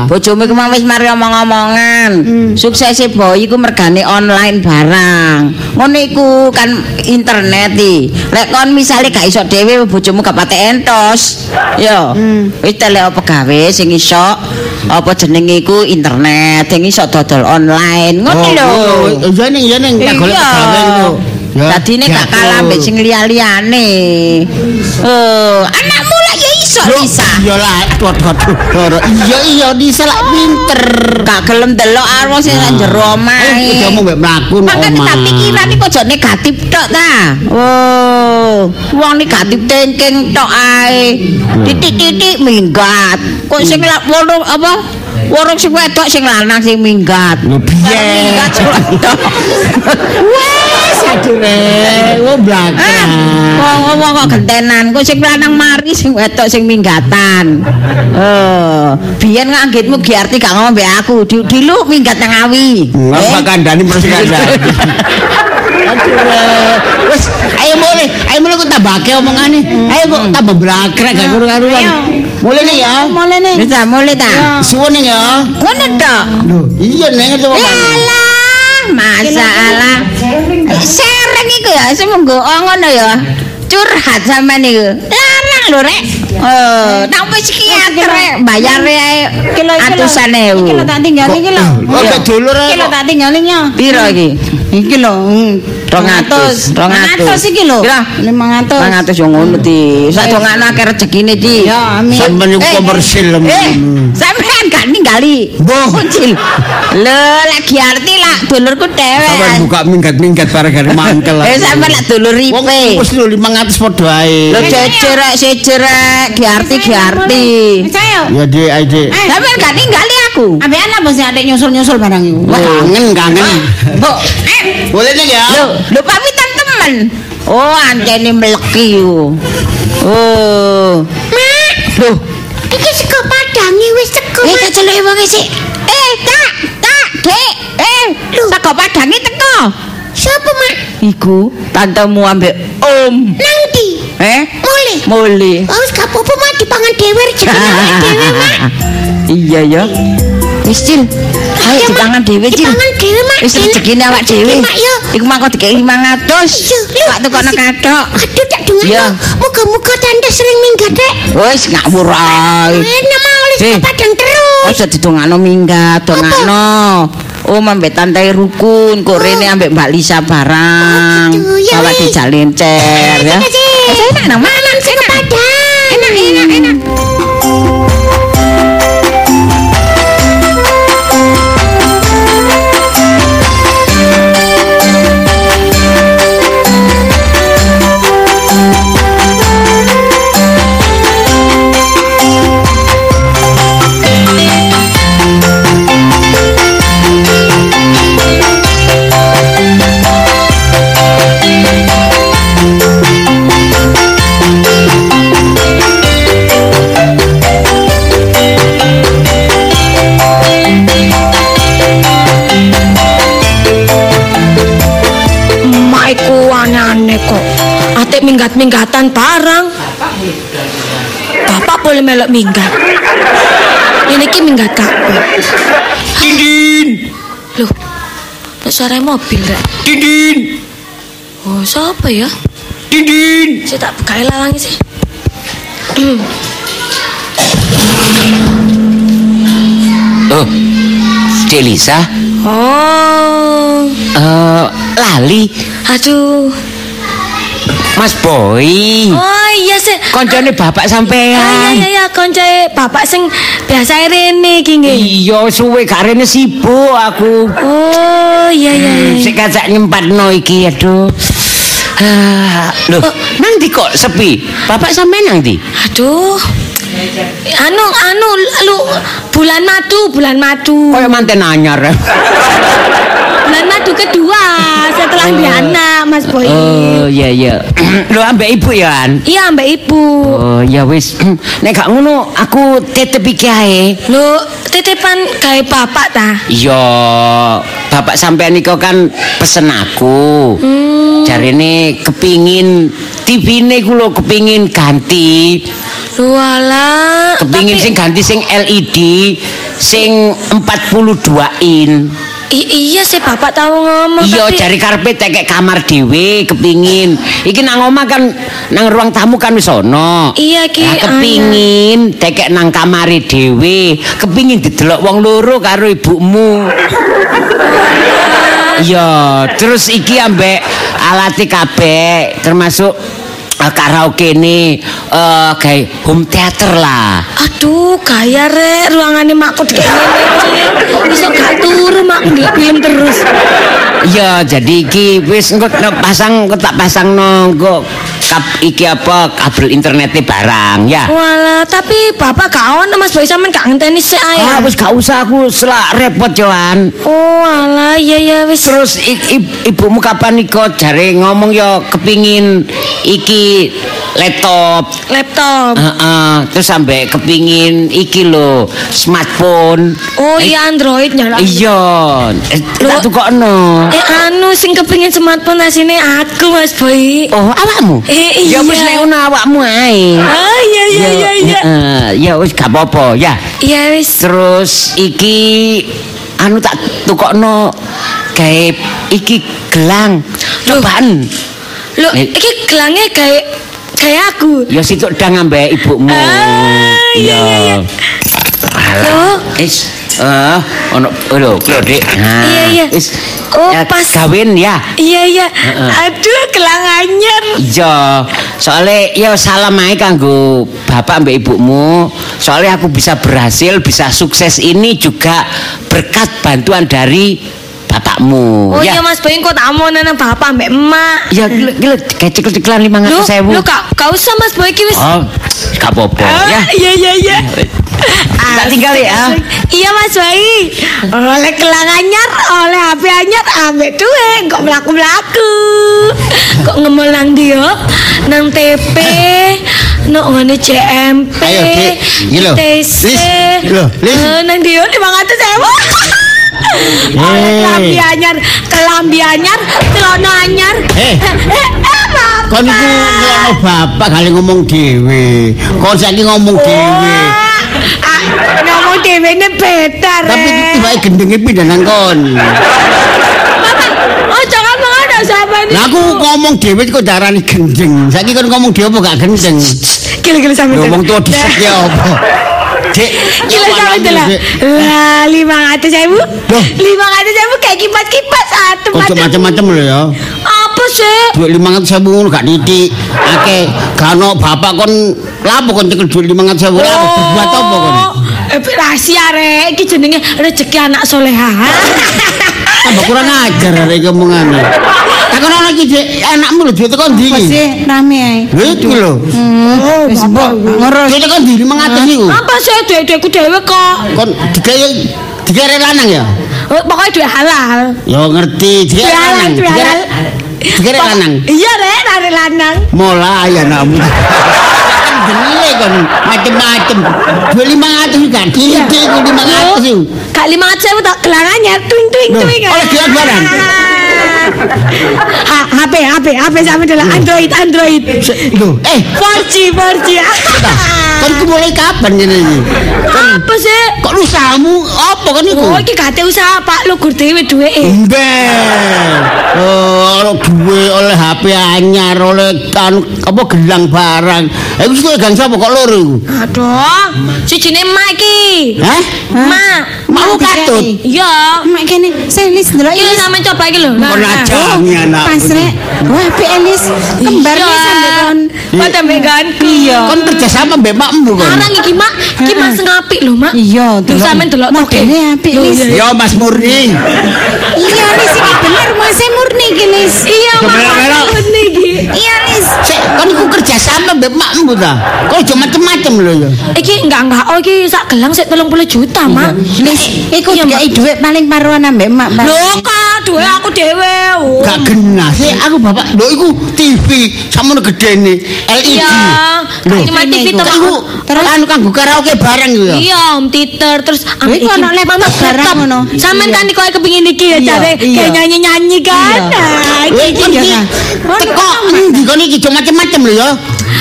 Bojomu iku mau wis mari omong-omongan. Suksese boy iku mergane online barang. Ngono iku kan internet ti. Lek kon misale gak iso dhewe bojomu gak pate entos. Yo. Wis telek pegawe sing iso apa jenenge iku internet, sing iso dodol online. Ngono lho. Oh, iya ning iya ning tak golek pegawe. Dadine gak kalah mbek sing liya-liyane. Oh, anakmu lah ya iso bisa. Iya lah, waduh. Iya iya bisa lah pinter. Gak gelem delok arwah sing nang jero Ayo omahe. kita mau mbek mlaku nang omah. tak pikiran iki kok negatif tok ta. Oh, wong negatif thinking tok ae. Titik-titik minggat. Kok sing la- wong apa? Wong sing wedok sing lanang sing minggat. Lho piye? Minggat wong blakang. Wong kok gentenan, kok sing lanang mari sing wedok sing minggatan. Oh, biyen nganggitmu Giarti gak ngomong mbek aku, di, minggat nang awi. Ngapa Eh? kandhani mesti kandhani. Wes ayo mulai, ayo mulai kok tambahke omongane. Ayo kok tambah blakrek gak karo-karuan. Mulai nih ya. Mulai nih. Wis ta, mulai ta. Suwun nih ya. Ngono tok. Loh, iya ning coba. Yalah, masalah. Sereng iku ya, semenggo oh, ngono ya. Curhat sampean iku. Larang lho rek. Oh, tak wis psikiater rek, bayare ae Iki lho, iki lho. atusan ewu. Iki lho tak tinggal iki lho. Kok mbek dulur Iki lho kok. tak tinggal iki. Piro iki? Iki lho. hmm, Rong atus, rong atus. 500 iki lho. Pira? 500. 500 yo ngono ti. Sak dongakno akeh rezekine ti. Ya, amin. Sampeyan iku Eh, komersil. Eh, sampean gak ninggali. Mbah. Kucil. Lho, lagi arti lah dulurku Sampeyan dewek. buka minggat-minggat bareng-bareng mangkel. Eh, sampean lak dulur Wong ripe. wis lho 500 padha ae. Lho jejer rek, sejer rek, giarti giarti. Saya. Ya ayo Dik. Eh, Sampean gak ninggali aku. Ambekan apa sih adek nyusul-nyusul barang iku? Wah, kangen kangen. Mbok, eh, Boleh nih ya? lho, lho pamitan temen. Oh, antene mleki yo. Oh. Mak, Loh, iki sego padange wis teko. eh tak celuk wong sik. Eh, tak, tak, Dek. Eh, sego padange teko. Sopo, Mak? Iku tantemu ambek Om. Nang? Eh? Mulih. Muli. Oh, wis gak apa-apa, Mak, dipangan dhewe awake dhewe, Mak. Iya ya. Wis Cil. Ayo dipangan dhewe Cil. Dipangan dhewe, Mak. Wis rezekine awak dhewe. Iku mangko dikeki 500. Iya, lho. Pak tukono kadok. Aduh, tak dengar. Iya. Muga-muga tante sering minggat, Dek. Wis ngawur ae. Enak mau oleh Eh. padang terus. Aja didongakno minggat, dongakno. Oh, ambek tantai rukun, kok rene ambek Mbak Lisa barang. Bawa wis. dijalin cer ya. Enak. Enak padang. Enak, enak, enak. Minggat-minggatan barang. Bapak boleh melok minggat. Ini ki minggat kabeh. Dindin, Loh, kok suara mobil rek? dindin, Oh, siapa ya? dindin. Saya tak buka lalangnya sih. Oh, Delisa, Oh, eh lali, aduh. Mas Boy, Oh iya sih. koncone bapak Ah, iya sampean. iya iya koncoe bapak sing biasa rene iki nggih. Iya, suwe gak rene sibuk aku. Oh iya iya iya. Sik kacak nyempatno iki, aduh. Ah, loh, nang ndi kok sepi? Bapak sampean nang ndi? Aduh. Anu anu lu Bulan madu, bulan madu. Kaya manten anyar. Bulan madu kedua setelah dia anak, Mas Boy. Oh, iya iya. Lho ambek ibu ya, An? Iya, Mbak Ibu. Oh, ya wis. Nek gak ngono aku titip iki ae. Lho, titipan gawe bapak ta? Iya, bapak sampean niku kan pesen aku. Hmm. Jarine kepingin TV-ne ku lho kepingin ganti. Alah. Kepingin Tapi- sing ganti sing LED sing 42 in. I- iya sih bapak tahu ngomong Iya, tapi- jari karpet tekek kamar dhewe kepingin. Iki nang omah kan nang ruang tamu kan wis ono. Iya, Ki. Lah kepingin tekek nang kamare dhewe, kepingin didelok wong loro karo ibumu. Iya, terus iki ambek alati kabeh termasuk eh, karaoke ini eh kayak home theater lah. Aduh, gaya rek ruangane makku kayak ngene. Iso gak turu ndelok film terus. Iya, jadi iki wis engko pasang engko tak pasangno engko kap iki apa kabel internetnya barang ya. Walah, tapi bapak gak ono Mas Boy sampean gak ngenteni sik ae. Ah, wis gak usah aku selak repot Joan. Oh, alah, iya ya wis. Terus i- i- ibumu kapan iko jare ngomong ya kepingin iki laptop. laptop. Heeh, terus sampai kepingin iki lho smartphone. Oh, iya Android nyala. Iya, eh, tak Loh. tukokno. Eh anu sing kepengin smartphone asine aku Mas Boy. Oh, awakmu? Eh, Ya wis iya. nek ngono awakmu ae. Ah, iya iya iya iya. ya wis gak apa-apa ya. Iya wis. Terus iki anu tak tukokno gawe iki gelang cobaan. Lho, iki gelangnya kayak kayak aku. Ya situk dang ambek ibumu. Ah, iya, iya, Is eh ono lho, lho Dik. Iya, iya. Is Oh, ya, pas. kawin ya. Iya iya. Aduh, gelang anyar. Iya, soalnya ya salam ae kanggo bapak mbak ibumu. Soalnya aku bisa berhasil, bisa sukses ini juga berkat bantuan dari bapakmu. Oh ya. iya Mas Boy kok tak mau nana bapak mbak emak. Ya, gila, gila, kayak cekel-cekelan lima ratus sewu. lu gak, gak usah Mas Boy ki wis. Oh, gak apa-apa. Ah, ya. iya iya iya. Tak tinggal ya. Iya Mas Boy. Oleh gelang anyar, oleh HP anyar, ambek duwe kok mlaku-mlaku. Kok ngemol nang yo? Nang TP, nang ngene JMP, Ayo, Dik. TC. Eh, Nang ndi yo 500.000. Oleh Eh. kelambi anyar, kelambi anyar, celana anyar. Eh. eh. Kon iku ngono bapak kali ngomong dhewe. Kon saiki ngomong dhewe. Ah, ngomong dhewe ne beda, Tapi Rek. tiba gendenge pindah nang kon. Oh. Lah aku ngomong dhewe kok darani gendeng. Saiki kon ngomong dhewe apa gak gendeng? Gila-gila sampe Ngomong tua disek ya apa? Dek, Gila sampe telah. Lah, lima ratus ribu. Lima ratus ribu kayak kipas-kipas satu Kocok macam-macam lho ya. Sih? Duit 500 sewu ngono gak titik. Akeh kano bapak kon lapo kon cekel duit 500 sewu lapo buat apa kon? Eh, rahasia rek, iki jenenge rezeki anak soleha. Tambah kurang ajar arek iki omongane. Takon ana iki Dek, anakmu lho duit tekan ndi iki? Masih rame ae. Lho iki lho. Wis mbok ngurus. Duit tekan ndi 500 iku? Apa sih duit-duitku dhewe kok? Kon digawe digawe lanang ya? Eh, Pokoknya duit halal. Ya ngerti, Duit halal, duit halal. Digawe lanang. Iya rek, lari lanang. Mulai anakmu. Jenenge kon macem-macem. Duit 500 gak titik iku 500 iku. Kak lima ratus ribu tak gelangannya, tuing tuing tuing. oleh gelang barang? Ha, HP, HP, HP sampai adalah Android, Android. Lho, eh 4G, 4G. Kon ku mulai kapan ngene iki? Apa sih? Kok usahamu apa kan iku? Oh, iki gak usaha Pak, lu gur dhewe duweke. Ember. Oh, oleh duwe oleh HP anyar, oleh anu apa gelang barang. Eh wis kowe gang sapa kok loro iku? Aduh, sijine emak iki. Hah? Mak. Mau katut. Iya. Mak kene, saya lis ndelok Iki iki. sampe coba iki lho. Kon Ajangi anak. Pas rek. Wah, apik Elis. Kembar Iya. nih sampe kon. Pada megan. Iya. Kon kerja sama mbek makmu kon. Sekarang iki mak, iki mas ngapik lho mak. Iya, Lho sampean delok. Modele apik Lis. iya. Yo Mas Murni. Iya Lis iki bener masih murni iki Lis. Iya mak. Coba-coba. Ngono iki. Iya Lis. Sik, kon iku kerja sama mbek makmu ta. Kok aja macem-macem lho ya. Iki enggak enggak oh iki sak gelang sik 30 juta mak. Lis, iku Iya, dikai dhuwit paling paruan ambek mak. Mbak. Lho kak, duwe aku dhewe. oh. Gak genah sih aku bapak lho iku TV samono gedene LED. Iya. Cuma TV iku. Iku Terus? anu kanggo karaoke bareng iku ya. Iya, home theater terus Lho, iku ana laptop barang ngono. Sampeyan kan kok kepengin iki ya jare kayak nyanyi-nyanyi kan. Iya. Nah, iki kon iki teko endi kon iki aja macem-macem lho ya.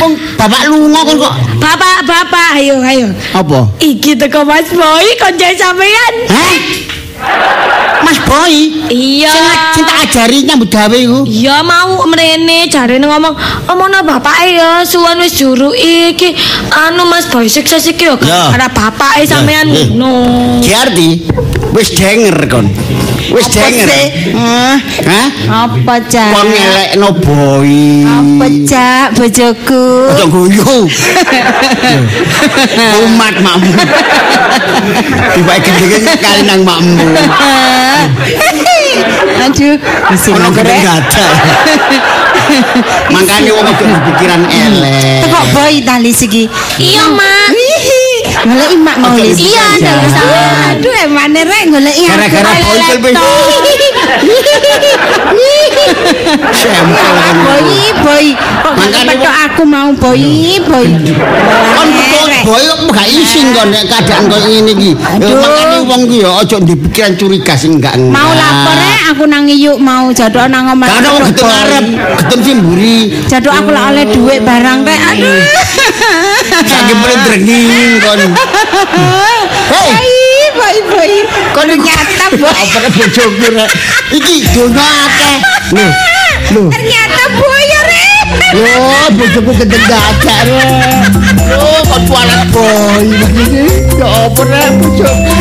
Wong bapak lunga kon kok Bapak, bapak, ayo, ayo. apa? Iki teko Mas Boy konco sampean. Hah? Mas Boy, Iya. sing tak ajari nyambut gawe iku. Iya mau mrene jarene ngomong omongno bapake ya suwan wis juru iki anu Mas Boy sukses iki yo karena bapake sampean Ya, ya. no. Giardi, wis denger kon. Wis Apa denger. Hah? Hah? Apa cak? Kon ngelekno Boy. Apa cak bojoku? Ojo guyu. Umat makmu. Tiba gede kali nang makmu. Aduh, mesti Ono gede ngerek. gada. Makanya wong ojo pikiran elek. Kok boy tali segi. Iya, Mak. Goleki mak nulis. Iya, dari sampean. Aduh, emane rek goleki aku. Gara-gara boy Boy, boy. Kok gak aku mau boy, boy. Kon boy kok gak isin kon nek keadaan kok ngene iki. Aduh. makane wong ku ya ojo dipikiran curiga sing enggak. Mau lapor rek aku nang yuk mau jaduk nang omah. Karena wong gedung arep, gedung simburi. Jaduk aku lah oleh duit barang rek. Aduh. Saking mulai drenging kon. Hei, Boy, boy, kon nyata boy. Apa bojoku rek. Iki donya akeh. Lho, lho. Ternyata boy ya rek. Lho, bojoku gedeng gajah rek. Lho, kok tualet boy. Ya apa rek bojoku.